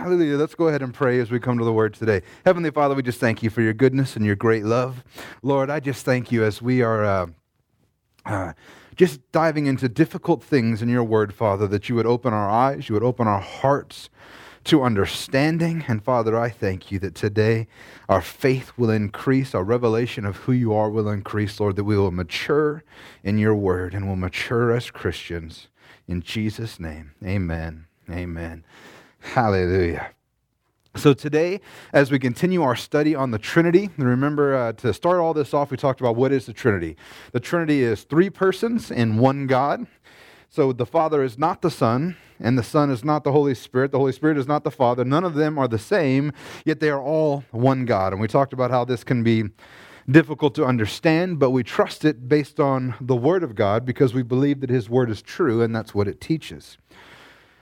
Hallelujah. Let's go ahead and pray as we come to the word today. Heavenly Father, we just thank you for your goodness and your great love. Lord, I just thank you as we are uh, uh, just diving into difficult things in your word, Father, that you would open our eyes, you would open our hearts to understanding. And Father, I thank you that today our faith will increase, our revelation of who you are will increase, Lord, that we will mature in your word and will mature as Christians. In Jesus' name, amen. Amen. Hallelujah. So, today, as we continue our study on the Trinity, remember uh, to start all this off, we talked about what is the Trinity. The Trinity is three persons in one God. So, the Father is not the Son, and the Son is not the Holy Spirit. The Holy Spirit is not the Father. None of them are the same, yet they are all one God. And we talked about how this can be difficult to understand, but we trust it based on the Word of God because we believe that His Word is true, and that's what it teaches.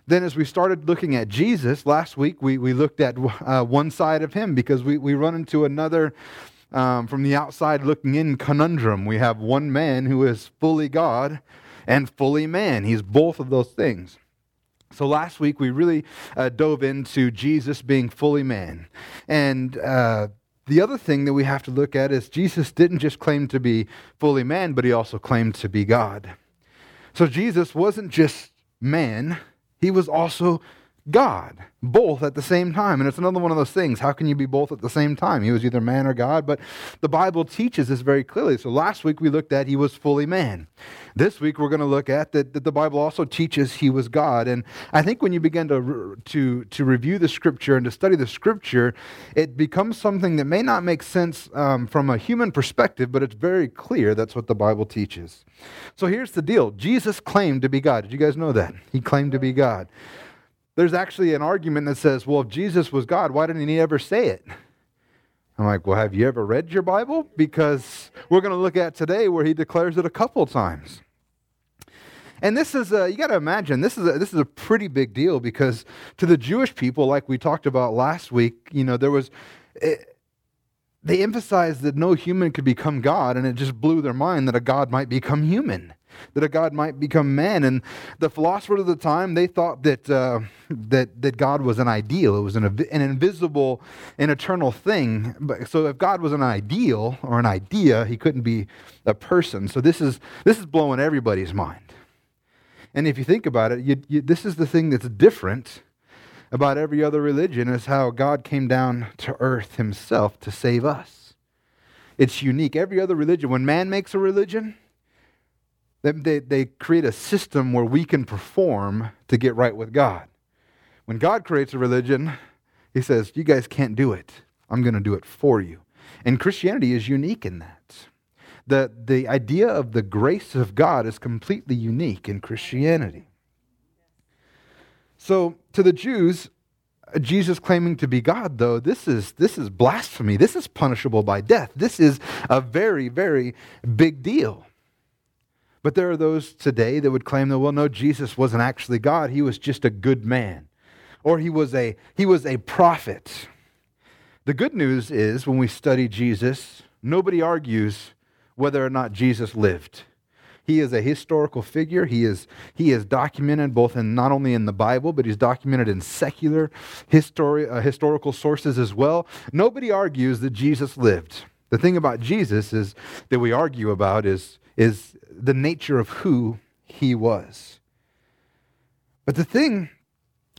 Then, as we started looking at Jesus last week, we, we looked at uh, one side of him because we, we run into another, um, from the outside looking in, conundrum. We have one man who is fully God and fully man. He's both of those things. So last week we really uh, dove into Jesus being fully man. And uh, the other thing that we have to look at is Jesus didn't just claim to be fully man, but he also claimed to be God. So Jesus wasn't just man, he was also God, both at the same time. And it's another one of those things. How can you be both at the same time? He was either man or God, but the Bible teaches this very clearly. So last week we looked at he was fully man. This week we're going to look at that, that the Bible also teaches he was God. And I think when you begin to, to, to review the scripture and to study the scripture, it becomes something that may not make sense um, from a human perspective, but it's very clear that's what the Bible teaches. So here's the deal Jesus claimed to be God. Did you guys know that? He claimed to be God there's actually an argument that says, well, if Jesus was God, why didn't he ever say it? I'm like, well, have you ever read your Bible? Because we're going to look at today where he declares it a couple times. And this is, a, you got to imagine, this is, a, this is a pretty big deal because to the Jewish people, like we talked about last week, you know, there was, it, they emphasized that no human could become God, and it just blew their mind that a God might become human that a God might become man. And the philosophers of the time, they thought that, uh, that, that God was an ideal. It was an, an invisible and eternal thing. But, so if God was an ideal or an idea, he couldn't be a person. So this is, this is blowing everybody's mind. And if you think about it, you, you, this is the thing that's different about every other religion is how God came down to earth himself to save us. It's unique. Every other religion, when man makes a religion, they, they, create a system where we can perform to get right with God. When God creates a religion, He says, You guys can't do it. I'm going to do it for you. And Christianity is unique in that. The, the idea of the grace of God is completely unique in Christianity. So, to the Jews, Jesus claiming to be God, though, this is, this is blasphemy. This is punishable by death. This is a very, very big deal. But there are those today that would claim that, well, no, Jesus wasn't actually God. He was just a good man. Or he was a, he was a prophet. The good news is when we study Jesus, nobody argues whether or not Jesus lived. He is a historical figure. He is, he is documented both in not only in the Bible, but he's documented in secular histori- uh, historical sources as well. Nobody argues that Jesus lived. The thing about Jesus is that we argue about is, is the nature of who he was. But the thing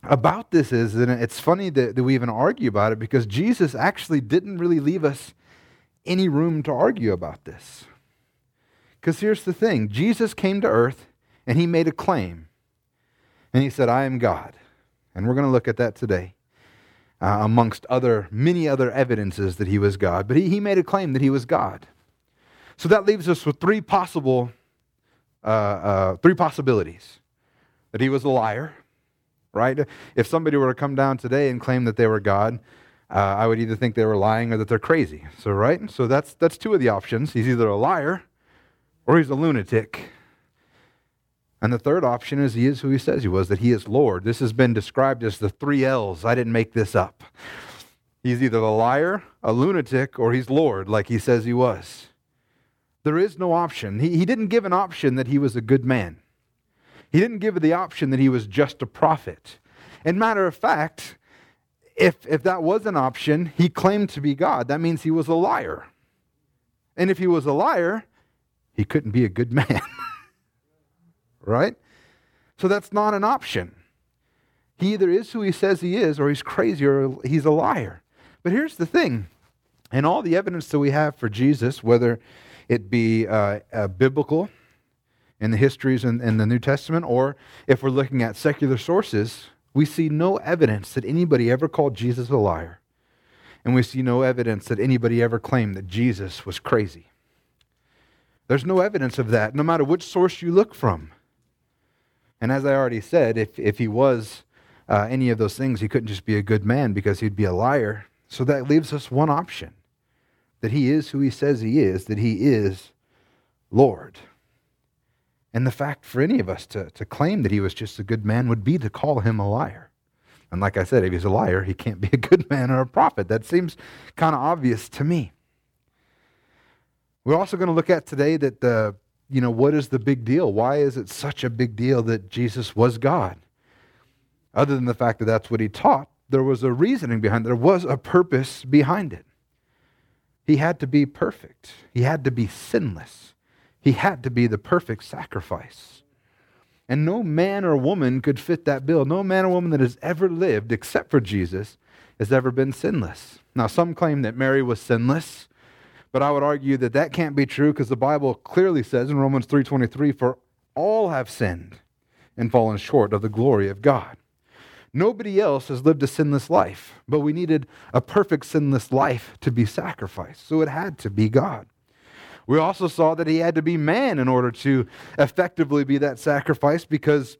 about this is, and it's funny that, that we even argue about it because Jesus actually didn't really leave us any room to argue about this. Because here's the thing Jesus came to earth and he made a claim. And he said, I am God. And we're going to look at that today, uh, amongst other many other evidences that he was God. But he, he made a claim that he was God. So that leaves us with three possible uh, uh, three possibilities that he was a liar, right? If somebody were to come down today and claim that they were God, uh, I would either think they were lying or that they're crazy. So, right? So that's, that's two of the options. He's either a liar or he's a lunatic. And the third option is he is who he says he was, that he is Lord. This has been described as the three L's. I didn't make this up. He's either a liar, a lunatic, or he's Lord, like he says he was. There is no option. He, he didn't give an option that he was a good man. He didn't give the option that he was just a prophet. And matter of fact, if, if that was an option, he claimed to be God. That means he was a liar. And if he was a liar, he couldn't be a good man. right? So that's not an option. He either is who he says he is, or he's crazy, or he's a liar. But here's the thing and all the evidence that we have for Jesus, whether it be uh, uh, biblical in the histories in, in the New Testament, or if we're looking at secular sources, we see no evidence that anybody ever called Jesus a liar. And we see no evidence that anybody ever claimed that Jesus was crazy. There's no evidence of that, no matter which source you look from. And as I already said, if, if he was uh, any of those things, he couldn't just be a good man because he'd be a liar. So that leaves us one option that he is who he says he is, that he is Lord. And the fact for any of us to, to claim that he was just a good man would be to call him a liar. And like I said, if he's a liar, he can't be a good man or a prophet. That seems kind of obvious to me. We're also going to look at today that the, you know, what is the big deal? Why is it such a big deal that Jesus was God? Other than the fact that that's what he taught, there was a reasoning behind it. There was a purpose behind it. He had to be perfect. He had to be sinless. He had to be the perfect sacrifice. And no man or woman could fit that bill. No man or woman that has ever lived, except for Jesus, has ever been sinless. Now, some claim that Mary was sinless, but I would argue that that can't be true because the Bible clearly says in Romans 3:23, "For all have sinned and fallen short of the glory of God." Nobody else has lived a sinless life, but we needed a perfect sinless life to be sacrificed. So it had to be God. We also saw that he had to be man in order to effectively be that sacrifice because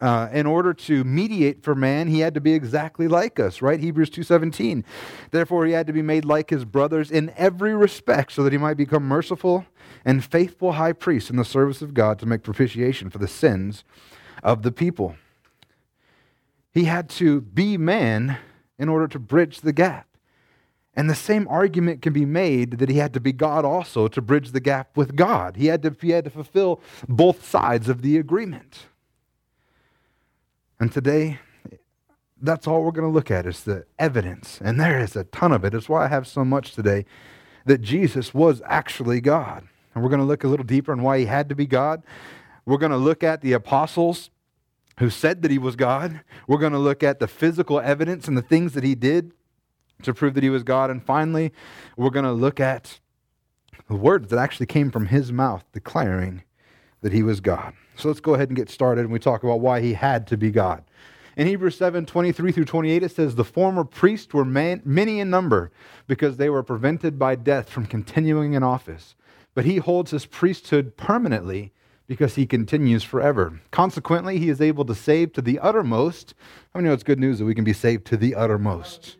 uh, in order to mediate for man he had to be exactly like us right hebrews 2.17 therefore he had to be made like his brothers in every respect so that he might become merciful and faithful high priest in the service of god to make propitiation for the sins of the people he had to be man in order to bridge the gap. And the same argument can be made that he had to be God also to bridge the gap with God. He had to, he had to fulfill both sides of the agreement. And today, that's all we're going to look at is the evidence. And there is a ton of it. It's why I have so much today that Jesus was actually God. And we're going to look a little deeper on why he had to be God. We're going to look at the apostles who said that he was God. We're going to look at the physical evidence and the things that he did to prove that he was God. And finally, we're going to look at the words that actually came from his mouth declaring that he was God. So let's go ahead and get started and we talk about why he had to be God. In Hebrews 7 23 through 28, it says, The former priests were man, many in number because they were prevented by death from continuing in office. But he holds his priesthood permanently because he continues forever. Consequently, he is able to save to the uttermost. How many know it's good news that we can be saved to the uttermost?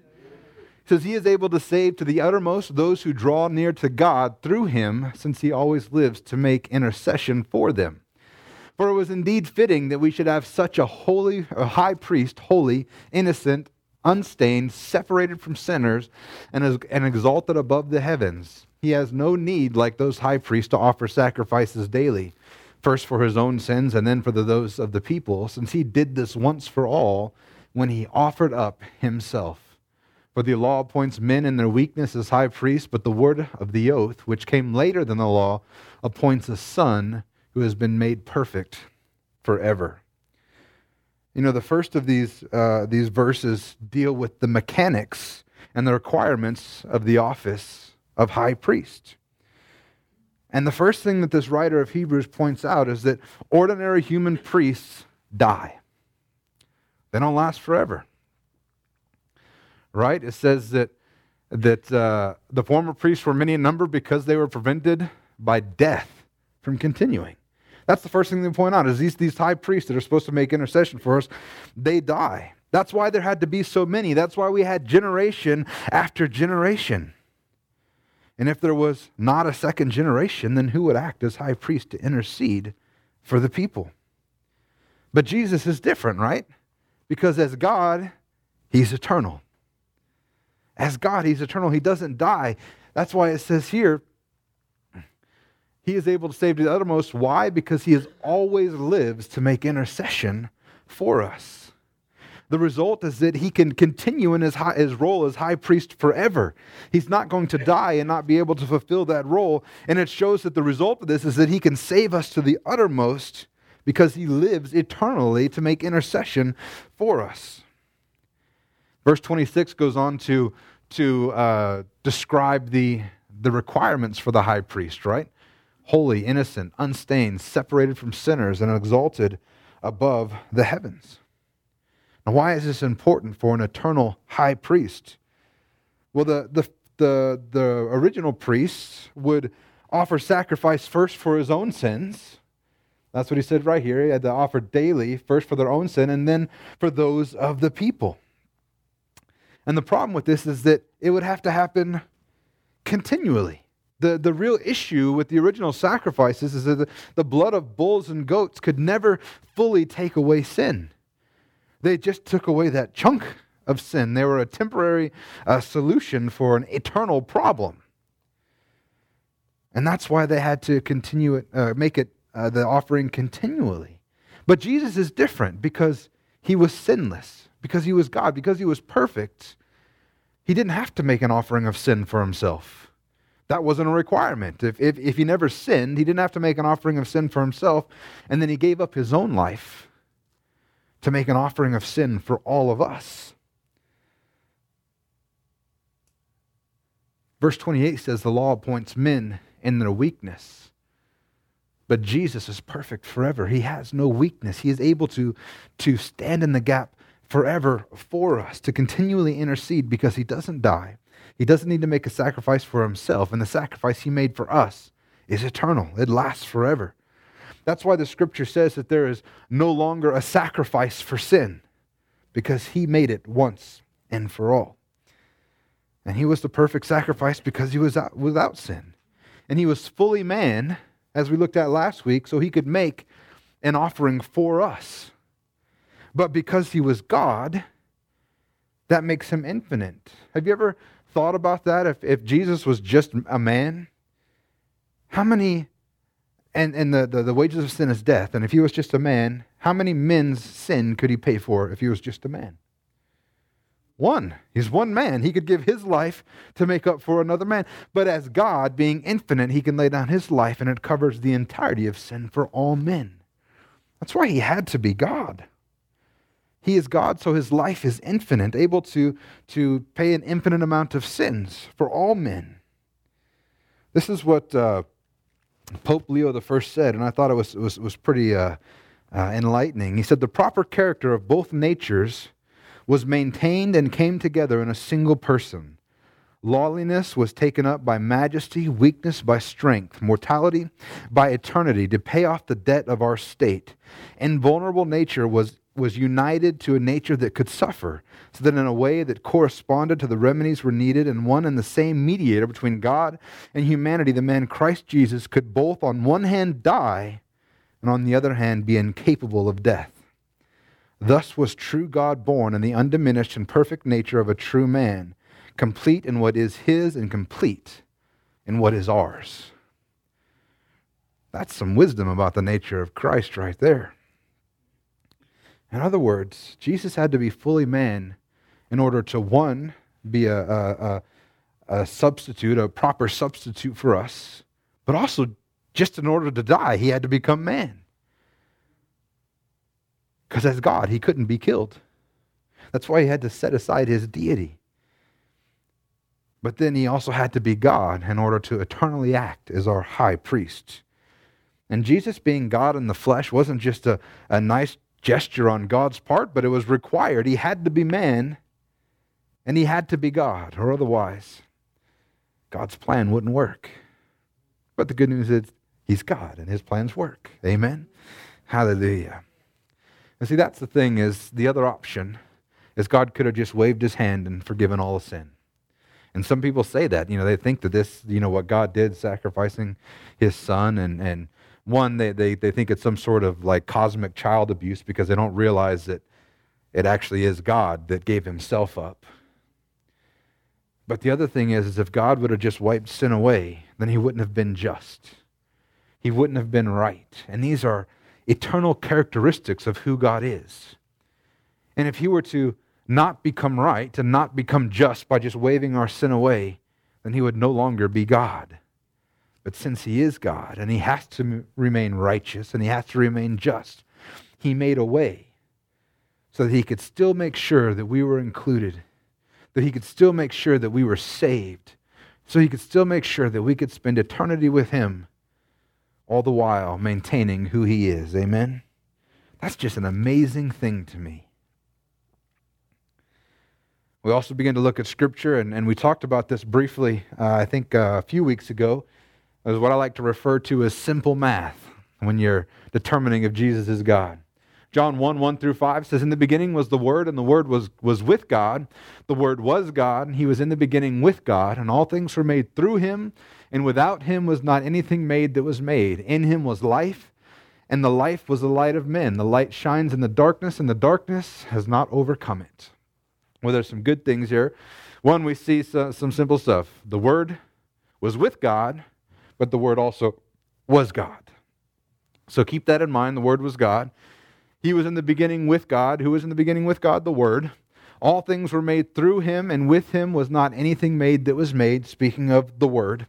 He says he is able to save to the uttermost those who draw near to God through him, since he always lives to make intercession for them. For it was indeed fitting that we should have such a holy, a high priest, holy, innocent, unstained, separated from sinners, and, and exalted above the heavens. He has no need, like those high priests, to offer sacrifices daily first for his own sins and then for the, those of the people, since he did this once for all when he offered up himself. For the law appoints men in their weakness as high priests, but the word of the oath, which came later than the law, appoints a son who has been made perfect forever. You know, the first of these, uh, these verses deal with the mechanics and the requirements of the office of high priest. And the first thing that this writer of Hebrews points out is that ordinary human priests die, they don't last forever. Right? It says that, that uh, the former priests were many in number because they were prevented by death from continuing. That's the first thing they point out is these, these high priests that are supposed to make intercession for us, they die. That's why there had to be so many. That's why we had generation after generation. And if there was not a second generation, then who would act as high priest to intercede for the people? But Jesus is different, right? Because as God, he's eternal. As God, he's eternal. He doesn't die. That's why it says here, he is able to save to the uttermost. Why? Because he has always lives to make intercession for us. The result is that he can continue in his, high, his role as high priest forever. He's not going to die and not be able to fulfill that role. And it shows that the result of this is that he can save us to the uttermost because he lives eternally to make intercession for us. Verse 26 goes on to, to uh, describe the, the requirements for the high priest, right? Holy, innocent, unstained, separated from sinners, and exalted above the heavens. Now, why is this important for an eternal high priest? Well, the, the, the, the original priests would offer sacrifice first for his own sins. That's what he said right here. He had to offer daily, first for their own sin, and then for those of the people. And the problem with this is that it would have to happen continually. The, the real issue with the original sacrifices is that the, the blood of bulls and goats could never fully take away sin. They just took away that chunk of sin. They were a temporary uh, solution for an eternal problem. And that's why they had to continue it, uh, make it uh, the offering continually. But Jesus is different because he was sinless, because he was God, because he was perfect. He didn't have to make an offering of sin for himself. That wasn't a requirement. If, if, if he never sinned, he didn't have to make an offering of sin for himself. And then he gave up his own life to make an offering of sin for all of us. Verse 28 says the law appoints men in their weakness. But Jesus is perfect forever. He has no weakness. He is able to, to stand in the gap forever for us, to continually intercede because he doesn't die. He doesn't need to make a sacrifice for himself, and the sacrifice he made for us is eternal, it lasts forever. That's why the scripture says that there is no longer a sacrifice for sin, because he made it once and for all. And he was the perfect sacrifice because he was without sin. And he was fully man, as we looked at last week, so he could make an offering for us. But because he was God, that makes him infinite. Have you ever thought about that? If, if Jesus was just a man, how many, and, and the, the, the wages of sin is death, and if he was just a man, how many men's sin could he pay for if he was just a man? One. He's one man. He could give his life to make up for another man. But as God, being infinite, he can lay down his life and it covers the entirety of sin for all men. That's why he had to be God. He is God, so his life is infinite, able to, to pay an infinite amount of sins for all men. This is what uh, Pope Leo I said, and I thought it was, was, was pretty uh, uh, enlightening. He said, The proper character of both natures was maintained and came together in a single person. Lawliness was taken up by majesty, weakness by strength, mortality by eternity to pay off the debt of our state. Invulnerable nature was was united to a nature that could suffer, so that in a way that corresponded to the remedies were needed, and one and the same mediator between God and humanity, the man Christ Jesus, could both on one hand die, and on the other hand be incapable of death. Thus was true God born in the undiminished and perfect nature of a true man, complete in what is his and complete in what is ours. That's some wisdom about the nature of Christ right there. In other words, Jesus had to be fully man in order to, one, be a, a, a, a substitute, a proper substitute for us, but also just in order to die, he had to become man. Because as God, he couldn't be killed. That's why he had to set aside his deity. But then he also had to be God in order to eternally act as our high priest. And Jesus being God in the flesh wasn't just a, a nice gesture on God's part, but it was required. He had to be man and he had to be God, or otherwise, God's plan wouldn't work. But the good news is he's God and his plans work. Amen. Hallelujah. And see, that's the thing is the other option is God could have just waved his hand and forgiven all the sin. And some people say that, you know, they think that this, you know, what God did, sacrificing his son and, and one, they, they, they think it's some sort of like cosmic child abuse because they don't realize that it actually is God that gave himself up. But the other thing is, is if God would have just wiped sin away, then he wouldn't have been just. He wouldn't have been right. And these are eternal characteristics of who God is. And if he were to not become right, to not become just by just waving our sin away, then he would no longer be God. But since he is God and he has to remain righteous and he has to remain just, he made a way so that he could still make sure that we were included, that he could still make sure that we were saved, so he could still make sure that we could spend eternity with him, all the while maintaining who he is. Amen? That's just an amazing thing to me. We also begin to look at Scripture, and, and we talked about this briefly, uh, I think, uh, a few weeks ago. Was what I like to refer to as simple math when you're determining if Jesus is God. John 1 1 through 5 says, In the beginning was the Word, and the Word was, was with God. The Word was God, and He was in the beginning with God, and all things were made through Him, and without Him was not anything made that was made. In Him was life, and the life was the light of men. The light shines in the darkness, and the darkness has not overcome it. Well, there's some good things here. One, we see some simple stuff. The Word was with God, but the Word also was God. So keep that in mind. The Word was God. He was in the beginning with God. Who was in the beginning with God? The Word. All things were made through him, and with him was not anything made that was made, speaking of the Word.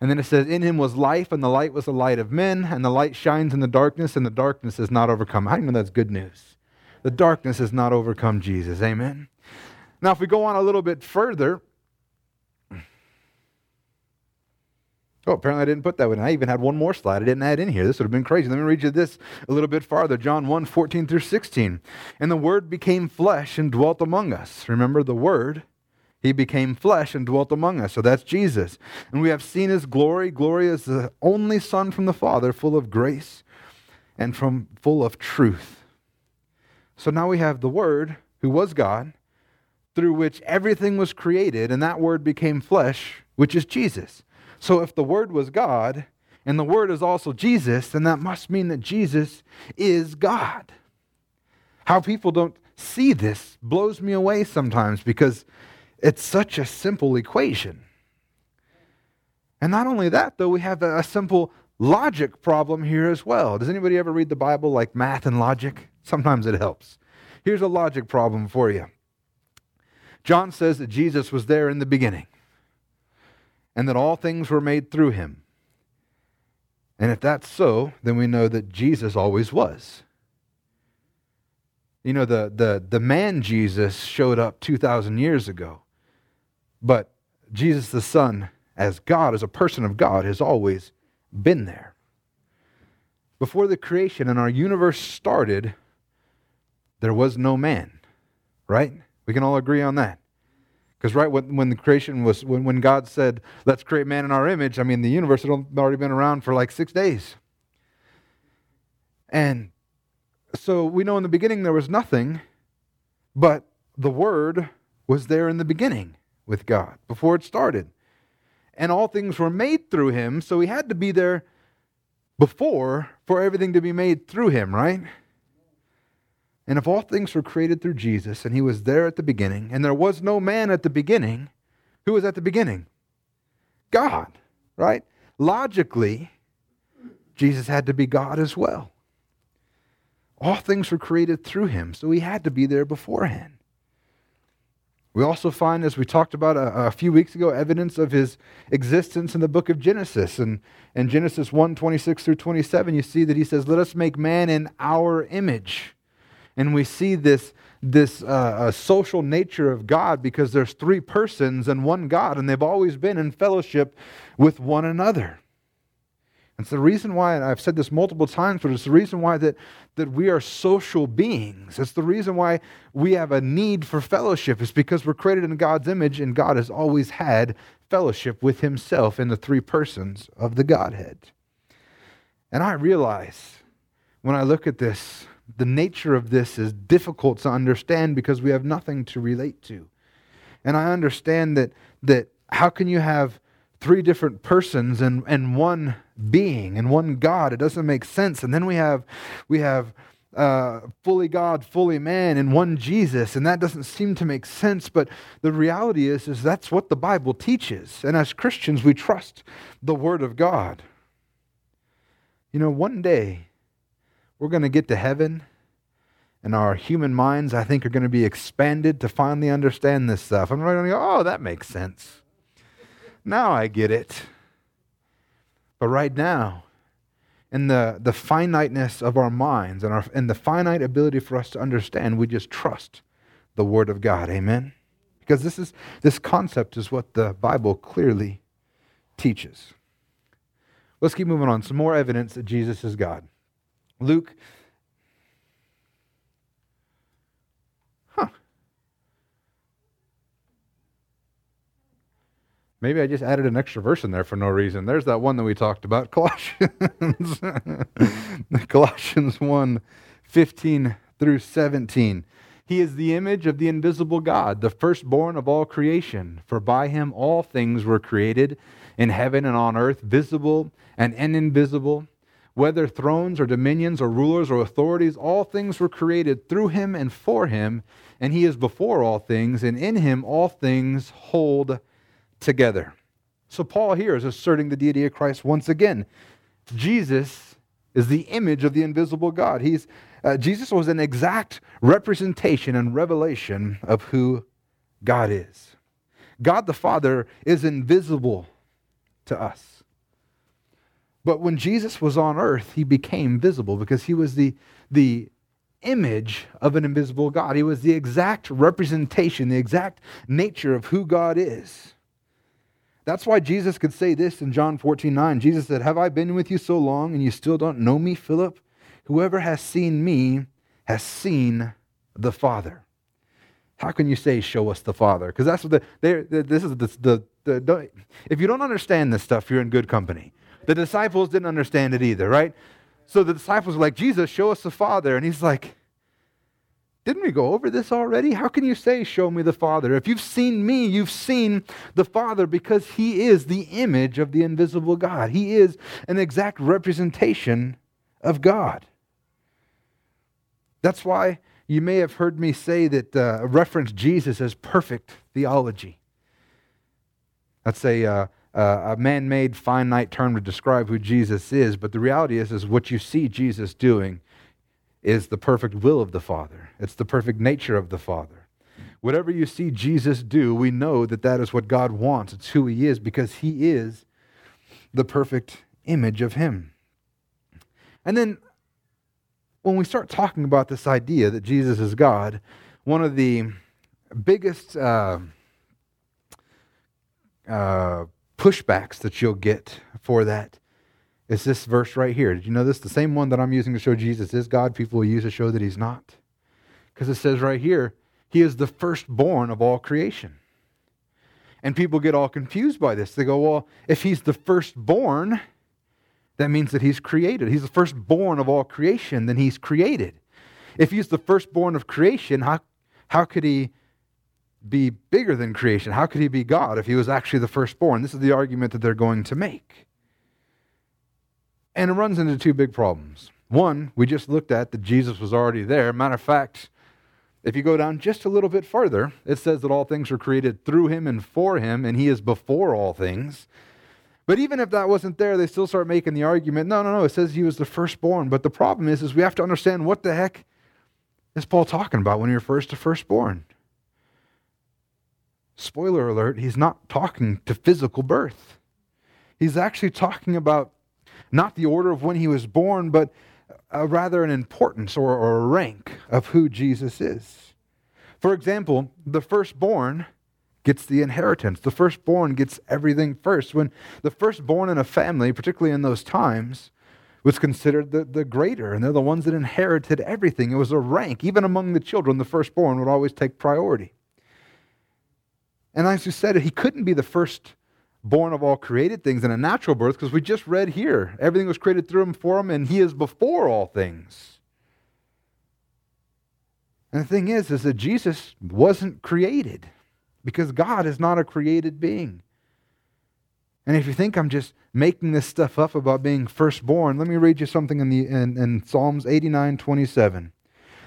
And then it says, In him was life, and the light was the light of men, and the light shines in the darkness, and the darkness is not overcome. I know that's good news? The darkness has not overcome Jesus. Amen. Now, if we go on a little bit further, Oh, apparently I didn't put that one. I even had one more slide I didn't add in here. This would have been crazy. Let me read you this a little bit farther. John 1 14 through 16. And the Word became flesh and dwelt among us. Remember the Word? He became flesh and dwelt among us. So that's Jesus. And we have seen his glory. Glory as the only Son from the Father, full of grace and from full of truth. So now we have the Word, who was God, through which everything was created, and that word became flesh, which is Jesus. So if the word was God, and the word is also Jesus, then that must mean that Jesus is God. How people don't see this blows me away sometimes because it's such a simple equation. And not only that, though, we have a simple logic problem here as well. Does anybody ever read the Bible like math and logic? Sometimes it helps. Here's a logic problem for you. John says that Jesus was there in the beginning and that all things were made through him. And if that's so, then we know that Jesus always was. You know, the, the, the man Jesus showed up 2,000 years ago, but Jesus the Son, as God, as a person of God, has always been there. Before the creation and our universe started, there was no man, right? We can all agree on that. Because right when, when the creation was, when, when God said, let's create man in our image, I mean, the universe had already been around for like six days. And so we know in the beginning there was nothing, but the Word was there in the beginning with God before it started. And all things were made through him, so he had to be there before for everything to be made through him, right? And if all things were created through Jesus, and he was there at the beginning, and there was no man at the beginning, who was at the beginning? God, right? Logically, Jesus had to be God as well. All things were created through him, so he had to be there beforehand. We also find, as we talked about a, a, few weeks ago, evidence of his existence in the book of Genesis. And in Genesis 1 26 through 27, you see that he says, Let us make man in our image and we see this, this uh, uh, social nature of God because there's three persons and one God, and they've always been in fellowship with one another. It's the reason why, and I've said this multiple times, but it's the reason why that, that we are social beings. It's the reason why we have a need for fellowship. It's because we're created in God's image, and God has always had fellowship with Himself in the three persons of the Godhead. And I realize when I look at this the nature of this is difficult to understand because we have nothing to relate to. And I understand that, that how can you have three different persons and, and one being and one God? It doesn't make sense. And then we have, we have uh, fully God, fully man, and one Jesus, and that doesn't seem to make sense. But the reality is, is that's what the Bible teaches. And as Christians, we trust the Word of God. You know, one day we're going to get to heaven and our human minds, I think, are going to be expanded to finally understand this stuff. I'm going to go, oh, that makes sense. Now I get it. But right now, in the, the finiteness of our minds and, our, and the finite ability for us to understand, we just trust the Word of God. Amen? Because this, is, this concept is what the Bible clearly teaches. Let's keep moving on. Some more evidence that Jesus is God. Luke Huh. Maybe I just added an extra verse in there for no reason. There's that one that we talked about, Colossians. Colossians 1 15 through 17. He is the image of the invisible God, the firstborn of all creation. For by him all things were created in heaven and on earth, visible and invisible. Whether thrones or dominions or rulers or authorities, all things were created through him and for him, and he is before all things, and in him all things hold together. So, Paul here is asserting the deity of Christ once again. Jesus is the image of the invisible God. He's, uh, Jesus was an exact representation and revelation of who God is. God the Father is invisible to us. But when Jesus was on earth, he became visible because he was the, the image of an invisible God. He was the exact representation, the exact nature of who God is. That's why Jesus could say this in John 14 9. Jesus said, Have I been with you so long and you still don't know me, Philip? Whoever has seen me has seen the Father. How can you say, Show us the Father? Because that's what the, they, this is the, the, the, the, if you don't understand this stuff, you're in good company. The disciples didn't understand it either, right? So the disciples were like, Jesus, show us the Father. And he's like, didn't we go over this already? How can you say, Show me the Father? If you've seen me, you've seen the Father because he is the image of the invisible God. He is an exact representation of God. That's why you may have heard me say that, uh, reference Jesus as perfect theology. That's a, uh, uh, a man made finite term to describe who Jesus is, but the reality is, is what you see Jesus doing is the perfect will of the Father, it's the perfect nature of the Father. Whatever you see Jesus do, we know that that is what God wants. It's who He is because He is the perfect image of Him. And then when we start talking about this idea that Jesus is God, one of the biggest uh, uh, pushbacks that you'll get for that is this verse right here. Did you know this? The same one that I'm using to show Jesus is God, people will use to show that he's not. Because it says right here, he is the firstborn of all creation. And people get all confused by this. They go, well, if he's the firstborn, that means that he's created. He's the firstborn of all creation, then he's created. If he's the firstborn of creation, how, how could he be bigger than creation? How could he be God if he was actually the firstborn? This is the argument that they're going to make. And it runs into two big problems. One, we just looked at that Jesus was already there. Matter of fact, if you go down just a little bit further, it says that all things were created through him and for him, and he is before all things. But even if that wasn't there, they still start making the argument no, no, no, it says he was the firstborn. But the problem is, is we have to understand what the heck is Paul talking about when he refers to firstborn. Spoiler alert, he's not talking to physical birth. He's actually talking about not the order of when he was born, but uh, rather an importance or, or a rank of who Jesus is. For example, the firstborn gets the inheritance. The firstborn gets everything first. When the firstborn in a family, particularly in those times, was considered the, the greater, and they're the ones that inherited everything. It was a rank. Even among the children, the firstborn would always take priority. And as you said, he couldn't be the first born of all created things in a natural birth because we just read here everything was created through him for him and he is before all things. And the thing is is that jesus wasn't created because god is not a created being. And if you think i'm just making this stuff up about being firstborn let me read you something in, the, in, in psalms 89 27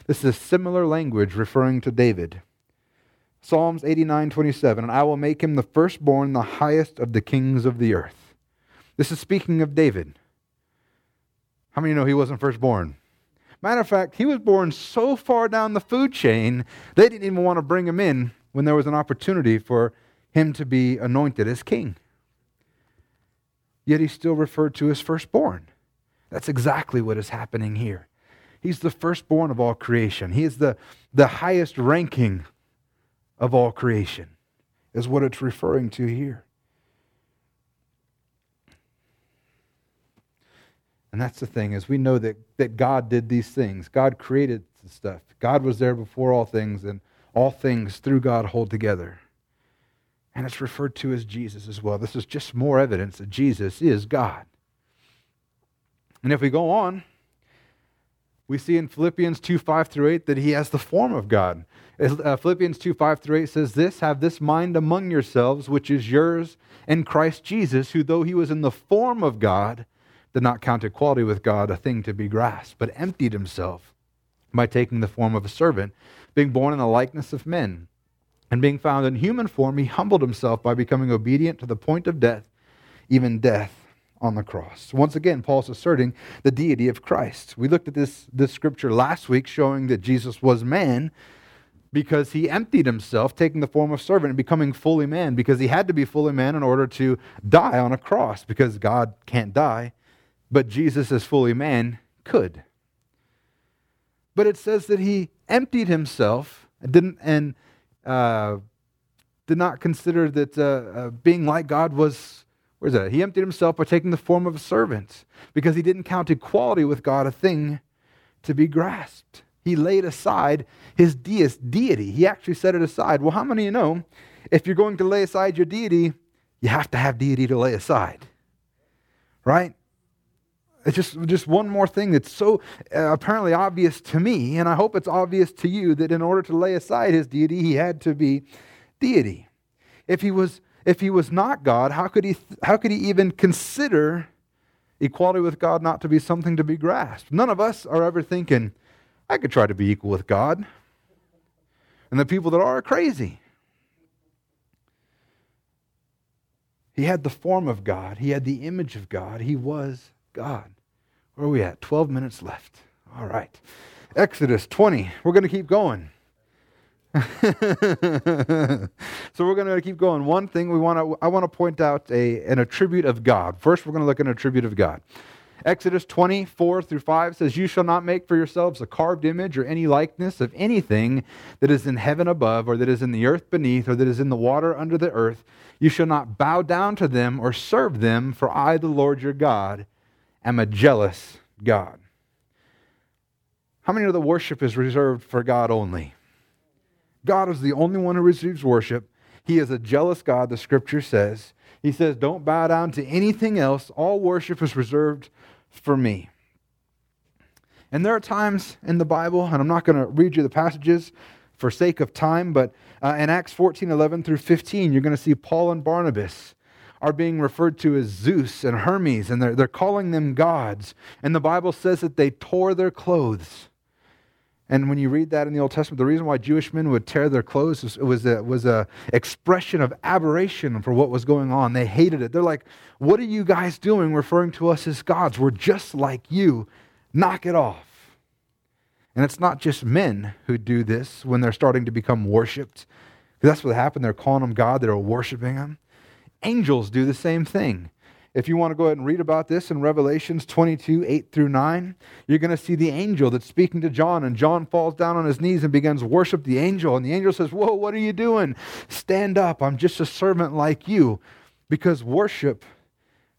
this is similar language referring to david Psalms 89 27, and I will make him the firstborn, the highest of the kings of the earth. This is speaking of David. How many know he wasn't firstborn? Matter of fact, he was born so far down the food chain, they didn't even want to bring him in when there was an opportunity for him to be anointed as king. Yet he's still referred to as firstborn. That's exactly what is happening here. He's the firstborn of all creation. He is the, the highest ranking of all creation, is what it's referring to here. And that's the thing, is we know that, that God did these things. God created the stuff. God was there before all things, and all things through God hold together. And it's referred to as Jesus as well. This is just more evidence that Jesus is God. And if we go on, we see in Philippians 2 5 through 8 that he has the form of God. Uh, Philippians 2 5 through 8 says, This, have this mind among yourselves, which is yours in Christ Jesus, who, though he was in the form of God, did not count equality with God a thing to be grasped, but emptied himself by taking the form of a servant, being born in the likeness of men. And being found in human form, he humbled himself by becoming obedient to the point of death, even death on the cross. Once again, Paul's asserting the deity of Christ. We looked at this, this scripture last week showing that Jesus was man because he emptied himself, taking the form of servant and becoming fully man, because he had to be fully man in order to die on a cross, because God can't die but Jesus, as fully man, could. But it says that he emptied himself and didn't and uh, did not consider that uh, uh, being like God was. Where's that? He emptied himself by taking the form of a servant because he didn't count equality with God a thing to be grasped. He laid aside his deist deity. He actually set it aside. Well, how many of you know if you're going to lay aside your deity, you have to have deity to lay aside? Right? It's just, just one more thing that's so uh, apparently obvious to me, and I hope it's obvious to you that in order to lay aside his deity, he had to be deity. If he was, if he was not God, how could, he, how could he even consider equality with God not to be something to be grasped? None of us are ever thinking, I could try to be equal with God. And the people that are are crazy. He had the form of God, he had the image of God, he was God. Where are we at? 12 minutes left. All right. Exodus 20. We're going to keep going. so we're going to keep going. One thing we want to I want to point out a, an attribute of God. First, we're going to look at an attribute of God. Exodus 24 through 5 says, You shall not make for yourselves a carved image or any likeness of anything that is in heaven above, or that is in the earth beneath, or that is in the water under the earth. You shall not bow down to them or serve them, for I, the Lord your God, am a jealous God. How many of the worship is reserved for God only? God is the only one who receives worship. He is a jealous God, the scripture says. He says, Don't bow down to anything else. All worship is reserved for me. And there are times in the Bible, and I'm not going to read you the passages for sake of time, but uh, in Acts 14 11 through 15, you're going to see Paul and Barnabas are being referred to as Zeus and Hermes, and they're, they're calling them gods. And the Bible says that they tore their clothes. And when you read that in the Old Testament, the reason why Jewish men would tear their clothes was, was a, was a expression of aberration for what was going on. They hated it. They're like, "What are you guys doing, referring to us as gods? We're just like you. Knock it off." And it's not just men who do this when they're starting to become worshipped. Because that's what happened. They're calling them God. They're worshiping them. Angels do the same thing. If you want to go ahead and read about this in Revelations 22, 8 through 9, you're going to see the angel that's speaking to John, and John falls down on his knees and begins to worship the angel. And the angel says, Whoa, what are you doing? Stand up. I'm just a servant like you. Because worship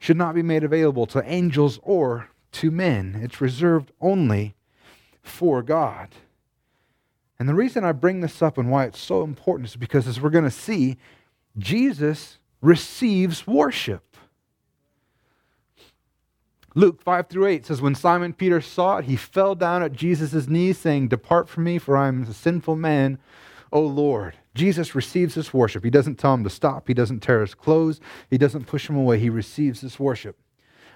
should not be made available to angels or to men, it's reserved only for God. And the reason I bring this up and why it's so important is because, as we're going to see, Jesus receives worship. Luke 5 through 8 says, When Simon Peter saw it, he fell down at Jesus' knees, saying, Depart from me, for I am a sinful man, O Lord. Jesus receives this worship. He doesn't tell him to stop, he doesn't tear his clothes, he doesn't push him away. He receives this worship.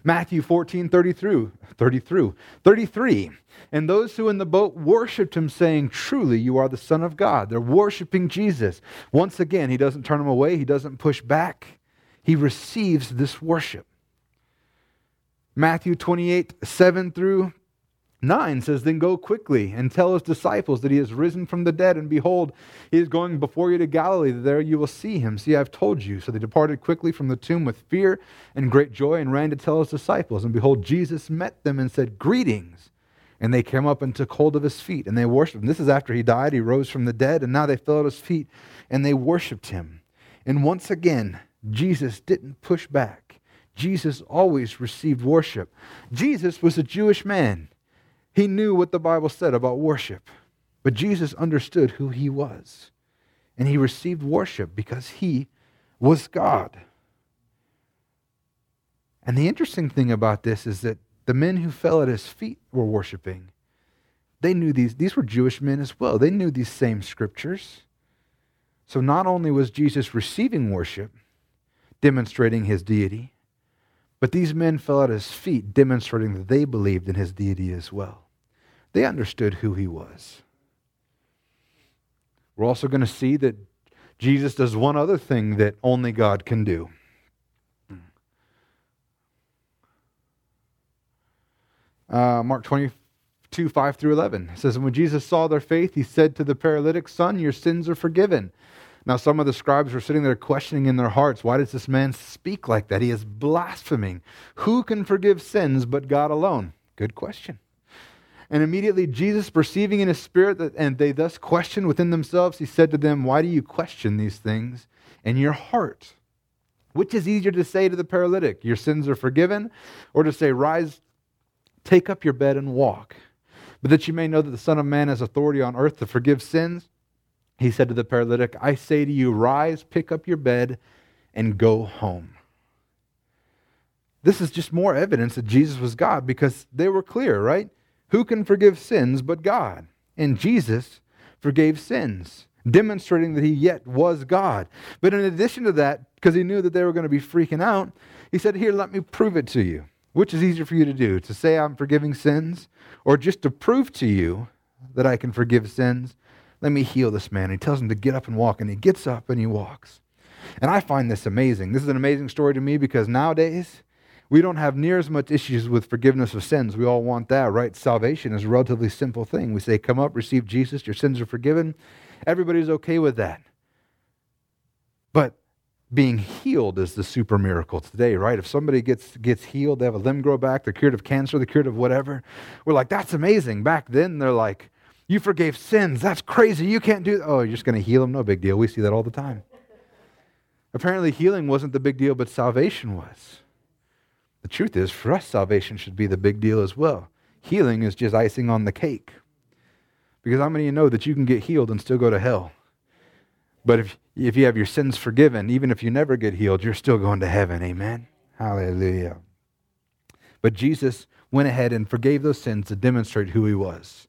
Matthew 14, 30 through, 30 through, 33. And those who in the boat worshiped him, saying, Truly, you are the Son of God. They're worshiping Jesus. Once again, he doesn't turn them away, he doesn't push back. He receives this worship. Matthew 28, 7 through 9 says, Then go quickly and tell his disciples that he has risen from the dead, and behold, he is going before you to Galilee. There you will see him. See, I've told you. So they departed quickly from the tomb with fear and great joy and ran to tell his disciples. And behold, Jesus met them and said, Greetings. And they came up and took hold of his feet, and they worshiped him. This is after he died. He rose from the dead, and now they fell at his feet, and they worshiped him. And once again, Jesus didn't push back. Jesus always received worship. Jesus was a Jewish man. He knew what the Bible said about worship, but Jesus understood who he was. And he received worship because he was God. And the interesting thing about this is that the men who fell at his feet were worshiping. They knew these, these were Jewish men as well. They knew these same scriptures. So not only was Jesus receiving worship, demonstrating his deity, but these men fell at his feet, demonstrating that they believed in his deity as well. They understood who he was. We're also going to see that Jesus does one other thing that only God can do. Uh, Mark 22, 5 through 11 says, And when Jesus saw their faith, he said to the paralytic, Son, your sins are forgiven. Now, some of the scribes were sitting there questioning in their hearts, Why does this man speak like that? He is blaspheming. Who can forgive sins but God alone? Good question. And immediately Jesus, perceiving in his spirit that, and they thus questioned within themselves, he said to them, Why do you question these things in your heart? Which is easier to say to the paralytic, Your sins are forgiven, or to say, Rise, take up your bed and walk? But that you may know that the Son of Man has authority on earth to forgive sins, he said to the paralytic, I say to you, Rise, pick up your bed, and go home. This is just more evidence that Jesus was God because they were clear, right? Who can forgive sins but God? And Jesus forgave sins, demonstrating that he yet was God. But in addition to that, because he knew that they were going to be freaking out, he said, Here, let me prove it to you. Which is easier for you to do, to say I'm forgiving sins, or just to prove to you that I can forgive sins? Let me heal this man. He tells him to get up and walk, and he gets up and he walks. And I find this amazing. This is an amazing story to me because nowadays, we don't have near as much issues with forgiveness of sins. We all want that, right? Salvation is a relatively simple thing. We say, Come up, receive Jesus, your sins are forgiven. Everybody's okay with that. But being healed is the super miracle today, right? If somebody gets, gets healed, they have a limb grow back, they're cured of cancer, they're cured of whatever, we're like, That's amazing. Back then, they're like, You forgave sins. That's crazy. You can't do that. Oh, you're just going to heal them? No big deal. We see that all the time. Apparently, healing wasn't the big deal, but salvation was. The truth is, for us, salvation should be the big deal as well. Healing is just icing on the cake. Because how many of you know that you can get healed and still go to hell? But if, if you have your sins forgiven, even if you never get healed, you're still going to heaven. Amen? Hallelujah. But Jesus went ahead and forgave those sins to demonstrate who he was.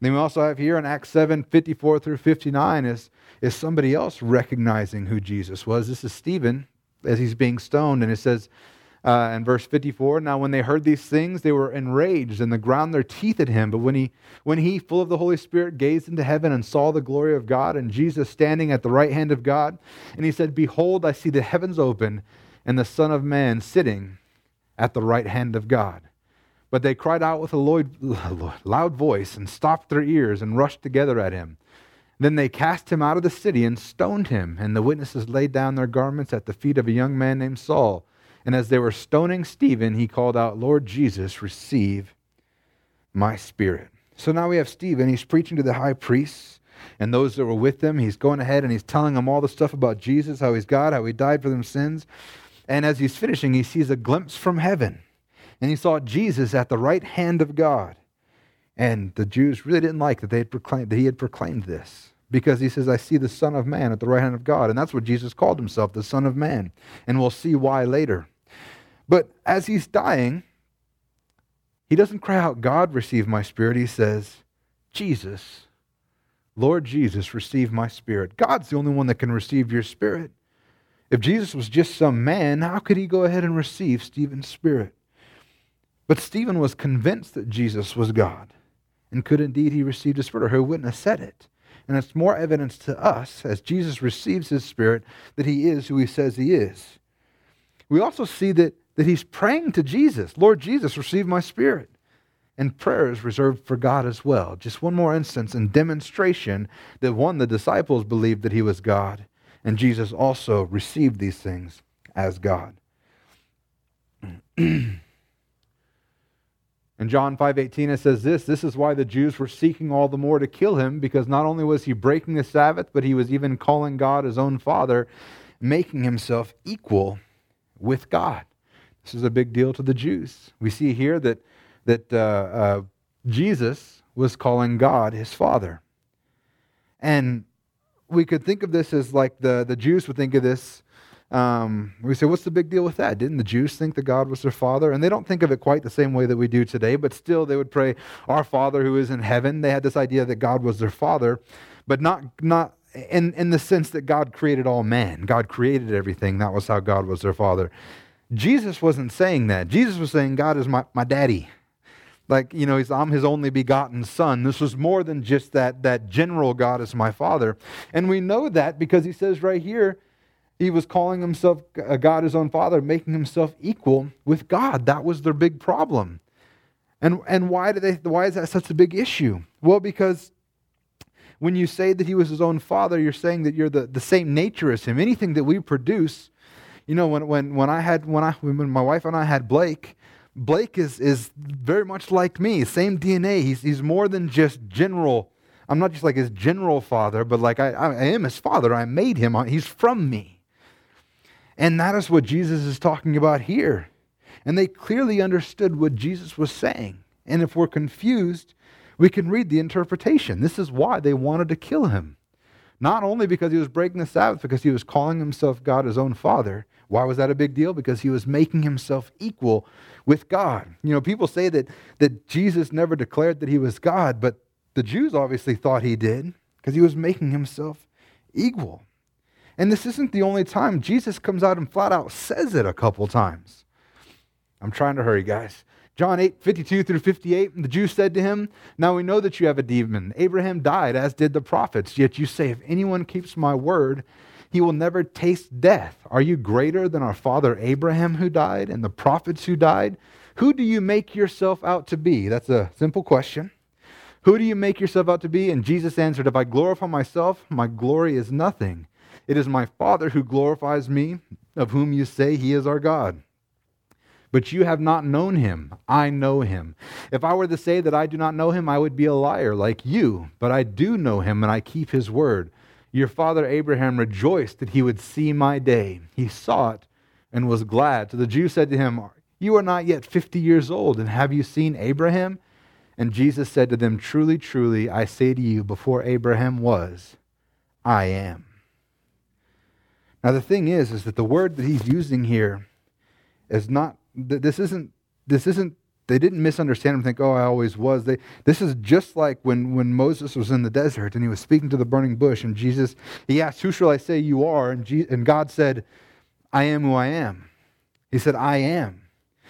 Then we also have here in Acts 7 54 through 59 is, is somebody else recognizing who Jesus was. This is Stephen as he's being stoned, and it says, uh, in verse 54, now when they heard these things, they were enraged and they ground their teeth at him. But when he, when he, full of the Holy Spirit, gazed into heaven and saw the glory of God and Jesus standing at the right hand of God, and he said, Behold, I see the heavens open and the Son of Man sitting at the right hand of God. But they cried out with a loud voice and stopped their ears and rushed together at him. Then they cast him out of the city and stoned him, and the witnesses laid down their garments at the feet of a young man named Saul. And as they were stoning Stephen, he called out, Lord Jesus, receive my spirit. So now we have Stephen. He's preaching to the high priests and those that were with him. He's going ahead and he's telling them all the stuff about Jesus, how he's God, how he died for them sins. And as he's finishing, he sees a glimpse from heaven. And he saw Jesus at the right hand of God. And the Jews really didn't like that they had proclaimed that he had proclaimed this because he says, I see the Son of Man at the right hand of God. And that's what Jesus called himself, the Son of Man. And we'll see why later. But as he's dying, he doesn't cry out, God, receive my spirit. He says, Jesus, Lord Jesus, receive my spirit. God's the only one that can receive your spirit. If Jesus was just some man, how could he go ahead and receive Stephen's spirit? But Stephen was convinced that Jesus was God and could indeed he received his spirit, or who wouldn't have said it. And it's more evidence to us as Jesus receives his spirit that he is who he says he is. We also see that that he's praying to Jesus, Lord Jesus, receive my spirit. and prayer is reserved for God as well. Just one more instance in demonstration that one, the disciples believed that he was God, and Jesus also received these things as God. in John 5:18 it says this, this is why the Jews were seeking all the more to kill him because not only was he breaking the Sabbath, but he was even calling God his own father, making himself equal with God. This is a big deal to the Jews. We see here that that uh, uh, Jesus was calling God his father. And we could think of this as like the, the Jews would think of this. Um, we say, what's the big deal with that? Didn't the Jews think that God was their father? And they don't think of it quite the same way that we do today, but still they would pray, Our Father who is in heaven. They had this idea that God was their father, but not, not in, in the sense that God created all man. God created everything. That was how God was their father. Jesus wasn't saying that. Jesus was saying, God is my, my daddy like you know he's i'm his only begotten son this was more than just that that general god is my father and we know that because he says right here he was calling himself a god his own father making himself equal with god that was their big problem and and why do they why is that such a big issue well because when you say that he was his own father you're saying that you're the, the same nature as him anything that we produce you know when when when i had when i when my wife and i had blake Blake is, is very much like me, same DNA. He's, he's more than just general. I'm not just like his general father, but like I, I am his father. I made him. He's from me. And that is what Jesus is talking about here. And they clearly understood what Jesus was saying. And if we're confused, we can read the interpretation. This is why they wanted to kill him. Not only because he was breaking the Sabbath, because he was calling himself God, his own father. Why was that a big deal? Because he was making himself equal with God. You know, people say that, that Jesus never declared that he was God, but the Jews obviously thought he did because he was making himself equal. And this isn't the only time. Jesus comes out and flat out says it a couple times. I'm trying to hurry, guys. John 8, 52 through 58, the Jews said to him, Now we know that you have a demon. Abraham died, as did the prophets. Yet you say, If anyone keeps my word, he will never taste death. Are you greater than our father Abraham who died and the prophets who died? Who do you make yourself out to be? That's a simple question. Who do you make yourself out to be? And Jesus answered, If I glorify myself, my glory is nothing. It is my Father who glorifies me, of whom you say he is our God. But you have not known him. I know him. If I were to say that I do not know him, I would be a liar like you. But I do know him, and I keep his word. Your father Abraham rejoiced that he would see my day. He saw it and was glad. So the Jews said to him, You are not yet 50 years old, and have you seen Abraham? And Jesus said to them, Truly, truly, I say to you, before Abraham was, I am. Now the thing is, is that the word that he's using here is not, this isn't, this isn't they didn't misunderstand him think, oh, I always was. They, this is just like when, when Moses was in the desert and he was speaking to the burning bush, and Jesus, he asked, Who shall I say you are? And, Je- and God said, I am who I am. He said, I am.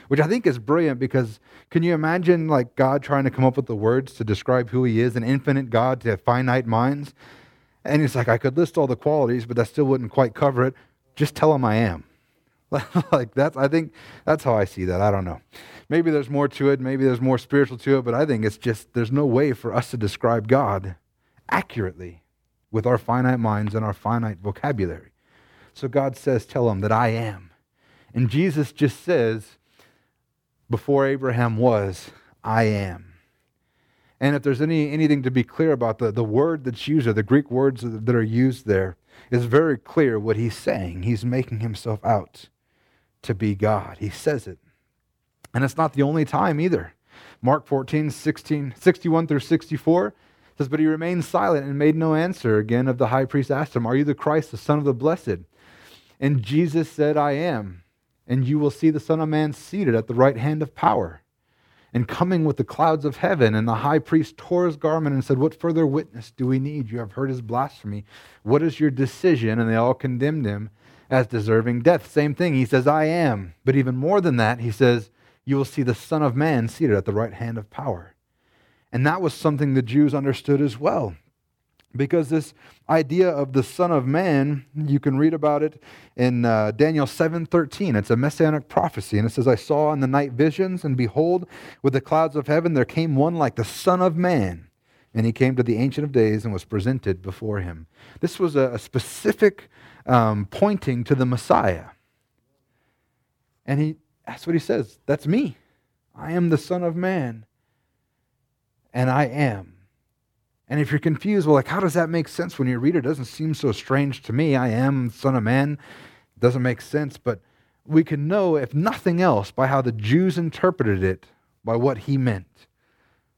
Which I think is brilliant because can you imagine like God trying to come up with the words to describe who he is, an infinite God to finite minds? And he's like, I could list all the qualities, but that still wouldn't quite cover it. Just tell him I am. like that's I think that's how I see that. I don't know. Maybe there's more to it, maybe there's more spiritual to it, but I think it's just there's no way for us to describe God accurately with our finite minds and our finite vocabulary. So God says, Tell him that I am. And Jesus just says, Before Abraham was, I am. And if there's any, anything to be clear about the, the word that's used, or the Greek words that are used there, is very clear what he's saying. He's making himself out to be God. He says it. And it's not the only time either. Mark 14, 16, 61 through 64 says, But he remained silent and made no answer. Again, of the high priest asked him, Are you the Christ, the Son of the Blessed? And Jesus said, I am. And you will see the Son of Man seated at the right hand of power and coming with the clouds of heaven. And the high priest tore his garment and said, What further witness do we need? You have heard his blasphemy. What is your decision? And they all condemned him as deserving death. Same thing. He says, I am. But even more than that, he says, You will see the Son of Man seated at the right hand of power. And that was something the Jews understood as well. Because this idea of the son of man you can read about it in uh, daniel 7.13 it's a messianic prophecy and it says i saw in the night visions and behold with the clouds of heaven there came one like the son of man. And he came to the ancient of days and was presented before him. This was a, a specific um, pointing to the messiah. And he that's what he says that's me. I am the son of man and i am and if you're confused, well, like, how does that make sense when you read it? It doesn't seem so strange to me. I am Son of Man. It doesn't make sense. But we can know, if nothing else, by how the Jews interpreted it, by what he meant.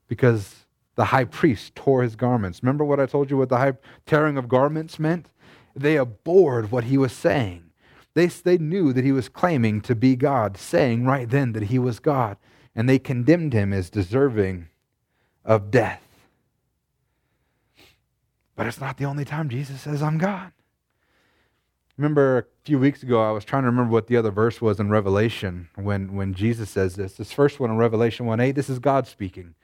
Because the high priest tore his garments. Remember what I told you what the high tearing of garments meant? They abhorred what he was saying. They, they knew that he was claiming to be God, saying right then that he was God. And they condemned him as deserving of death. But it's not the only time Jesus says, I'm God. Remember a few weeks ago, I was trying to remember what the other verse was in Revelation when, when Jesus says this. This first one in Revelation 1 8, this is God speaking.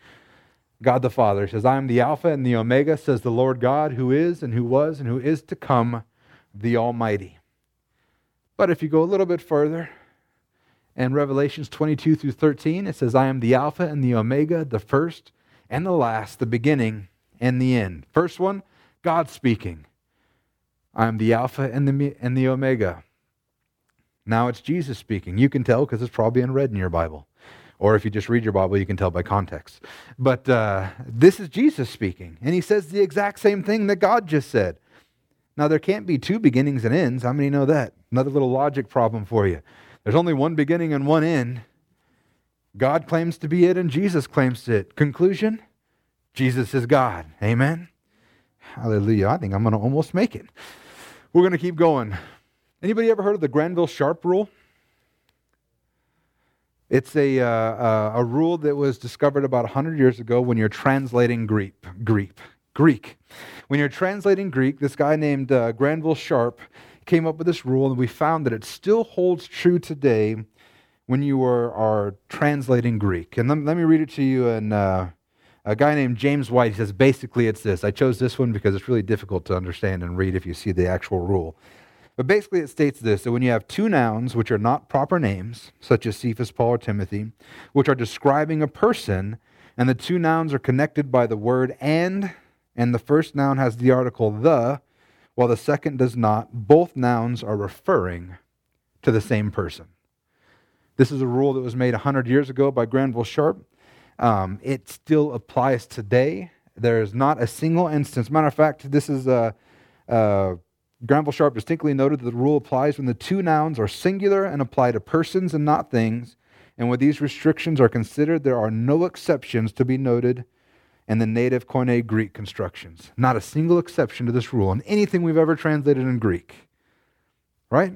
God the Father says, I am the Alpha and the Omega, says the Lord God, who is and who was and who is to come, the Almighty. But if you go a little bit further, in Revelations 22 through 13, it says, I am the Alpha and the Omega, the first and the last, the beginning and the end. First one, God speaking. I am the Alpha and the, and the Omega. Now it's Jesus speaking. You can tell because it's probably in red in your Bible. Or if you just read your Bible, you can tell by context. But uh, this is Jesus speaking. And he says the exact same thing that God just said. Now, there can't be two beginnings and ends. How many know that? Another little logic problem for you. There's only one beginning and one end. God claims to be it, and Jesus claims it. Conclusion Jesus is God. Amen? Hallelujah. I think I'm going to almost make it. We're going to keep going. Anybody ever heard of the Granville Sharp rule? It's a, uh, uh, a rule that was discovered about 100 years ago when you're translating Greek. Greek. Greek. When you're translating Greek, this guy named uh, Granville Sharp came up with this rule, and we found that it still holds true today when you are, are translating Greek. And let, let me read it to you in uh, a guy named James White he says basically it's this. I chose this one because it's really difficult to understand and read if you see the actual rule. But basically, it states this that when you have two nouns which are not proper names, such as Cephas, Paul, or Timothy, which are describing a person, and the two nouns are connected by the word and, and the first noun has the article the, while the second does not, both nouns are referring to the same person. This is a rule that was made 100 years ago by Granville Sharp. Um, it still applies today. There is not a single instance. Matter of fact, this is a. Uh, uh, Granville Sharp distinctly noted that the rule applies when the two nouns are singular and apply to persons and not things. And when these restrictions are considered, there are no exceptions to be noted in the native Koine Greek constructions. Not a single exception to this rule in anything we've ever translated in Greek. Right?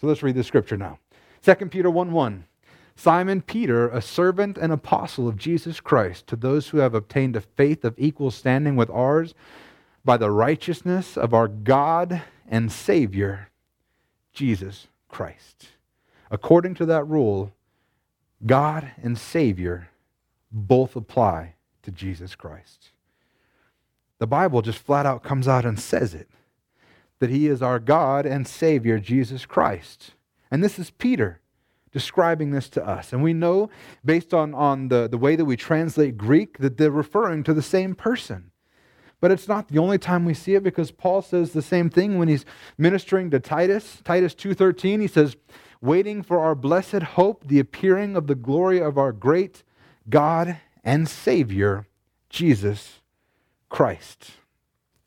So let's read the scripture now. 2 Peter 1 1. Simon Peter, a servant and apostle of Jesus Christ, to those who have obtained a faith of equal standing with ours by the righteousness of our God and Savior, Jesus Christ. According to that rule, God and Savior both apply to Jesus Christ. The Bible just flat out comes out and says it that He is our God and Savior, Jesus Christ. And this is Peter describing this to us. And we know, based on, on the, the way that we translate Greek, that they're referring to the same person. But it's not the only time we see it because Paul says the same thing when he's ministering to Titus. Titus 2:13 he says, "Waiting for our blessed hope, the appearing of the glory of our great God and Savior, Jesus Christ."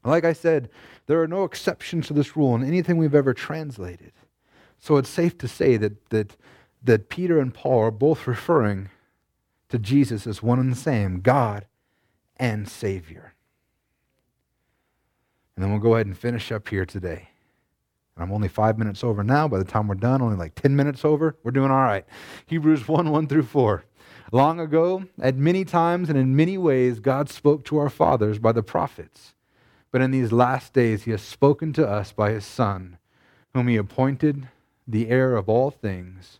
Like I said, there are no exceptions to this rule in anything we've ever translated. So it's safe to say that, that that Peter and Paul are both referring to Jesus as one and the same God and Savior. And then we'll go ahead and finish up here today. And I'm only five minutes over now. By the time we're done, only like 10 minutes over. We're doing all right. Hebrews 1 1 through 4. Long ago, at many times and in many ways, God spoke to our fathers by the prophets. But in these last days, He has spoken to us by His Son, whom He appointed the heir of all things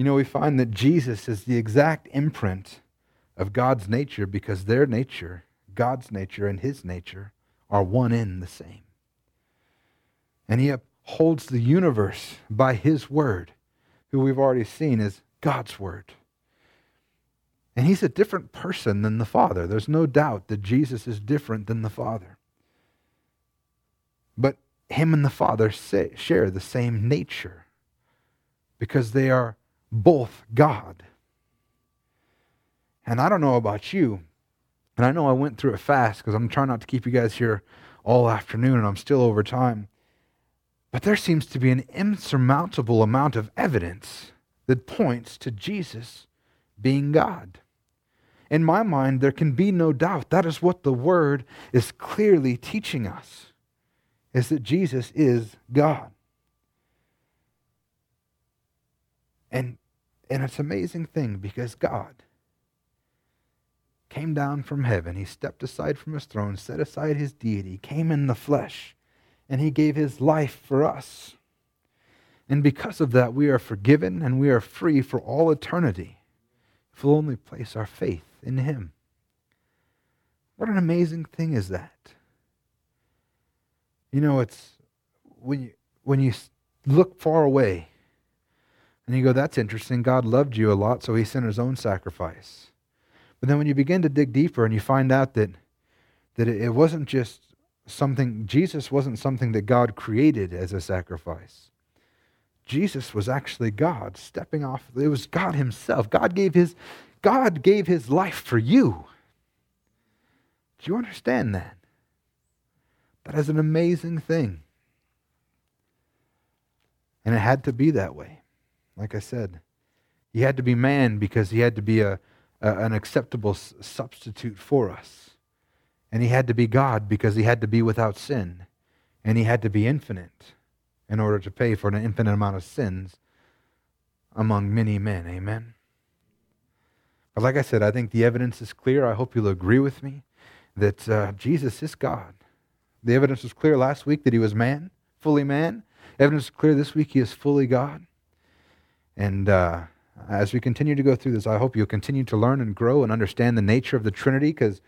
You know, we find that Jesus is the exact imprint of God's nature because their nature, God's nature, and his nature are one in the same. And he upholds the universe by his word, who we've already seen is God's word. And he's a different person than the Father. There's no doubt that Jesus is different than the Father. But him and the Father share the same nature because they are both God. And I don't know about you, and I know I went through it fast because I'm trying not to keep you guys here all afternoon and I'm still over time. But there seems to be an insurmountable amount of evidence that points to Jesus being God. In my mind, there can be no doubt that is what the Word is clearly teaching us, is that Jesus is God. And, and it's an amazing thing because God came down from heaven. He stepped aside from his throne, set aside his deity, came in the flesh, and he gave his life for us. And because of that, we are forgiven and we are free for all eternity if we'll only place our faith in him. What an amazing thing is that? You know, it's when you, when you look far away and you go, that's interesting. God loved you a lot, so he sent his own sacrifice. But then when you begin to dig deeper and you find out that, that it wasn't just something, Jesus wasn't something that God created as a sacrifice. Jesus was actually God stepping off. It was God Himself. God gave His, God gave His life for you. Do you understand that? That is an amazing thing. And it had to be that way. Like I said, he had to be man because he had to be a, uh, an acceptable s- substitute for us. And he had to be God because he had to be without sin. And he had to be infinite in order to pay for an infinite amount of sins among many men. Amen? But like I said, I think the evidence is clear. I hope you'll agree with me that uh, Jesus is God. The evidence was clear last week that he was man, fully man. Evidence is clear this week he is fully God. And uh, as we continue to go through this, I hope you'll continue to learn and grow and understand the nature of the Trinity because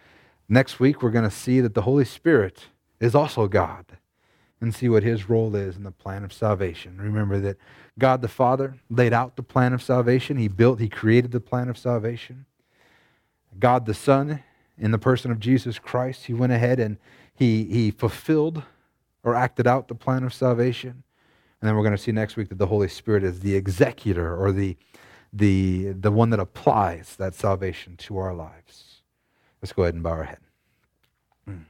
next week we're going to see that the Holy Spirit is also God and see what his role is in the plan of salvation. Remember that God the Father laid out the plan of salvation, he built, he created the plan of salvation. God the Son, in the person of Jesus Christ, he went ahead and he, he fulfilled or acted out the plan of salvation. And then we're going to see next week that the Holy Spirit is the executor or the the, the one that applies that salvation to our lives. Let's go ahead and bow our head. Mm.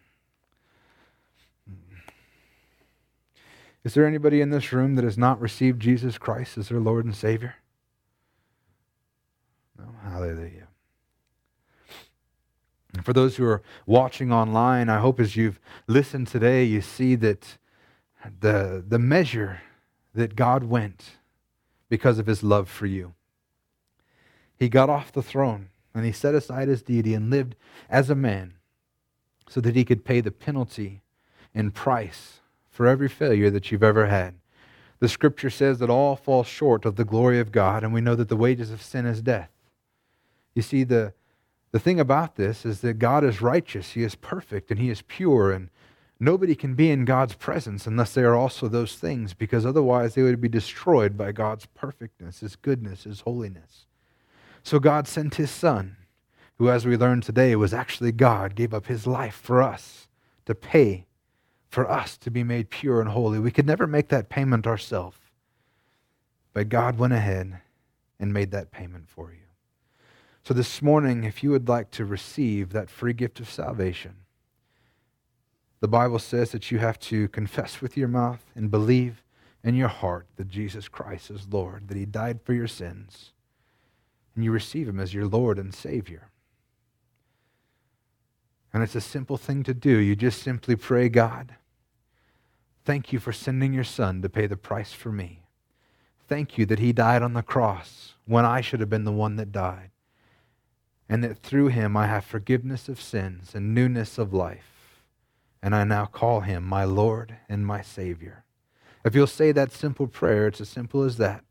Is there anybody in this room that has not received Jesus Christ as their Lord and Savior? No? Hallelujah. For those who are watching online, I hope as you've listened today, you see that the, the measure that God went because of his love for you. He got off the throne and he set aside his deity and lived as a man so that he could pay the penalty and price for every failure that you've ever had. The scripture says that all fall short of the glory of God, and we know that the wages of sin is death. You see, the, the thing about this is that God is righteous, He is perfect, and He is pure, and nobody can be in God's presence unless they are also those things, because otherwise they would be destroyed by God's perfectness, His goodness, His holiness. So God sent his son, who, as we learned today, was actually God, gave up his life for us to pay for us to be made pure and holy. We could never make that payment ourselves. But God went ahead and made that payment for you. So this morning, if you would like to receive that free gift of salvation, the Bible says that you have to confess with your mouth and believe in your heart that Jesus Christ is Lord, that he died for your sins and you receive Him as your Lord and Savior. And it's a simple thing to do. You just simply pray, God, Thank you for sending your son to pay the price for me. Thank you that he died on the cross when I should have been the one that died, and that through him I have forgiveness of sins and newness of life. And I now call him my Lord and my Savior. If you'll say that simple prayer, it's as simple as that.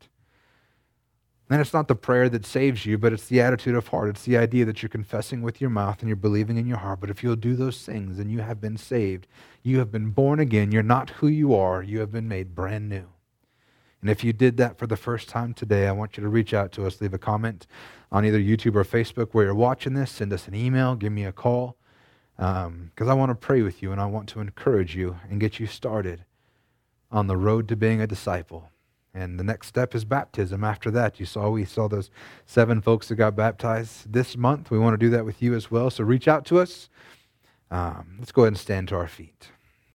And it's not the prayer that saves you, but it's the attitude of heart. It's the idea that you're confessing with your mouth and you're believing in your heart. But if you'll do those things, then you have been saved. You have been born again. You're not who you are. You have been made brand new. And if you did that for the first time today, I want you to reach out to us. Leave a comment on either YouTube or Facebook where you're watching this. Send us an email. Give me a call. Because um, I want to pray with you and I want to encourage you and get you started on the road to being a disciple. And the next step is baptism. After that, you saw we saw those seven folks that got baptized this month. We want to do that with you as well. So reach out to us. Um, let's go ahead and stand to our feet.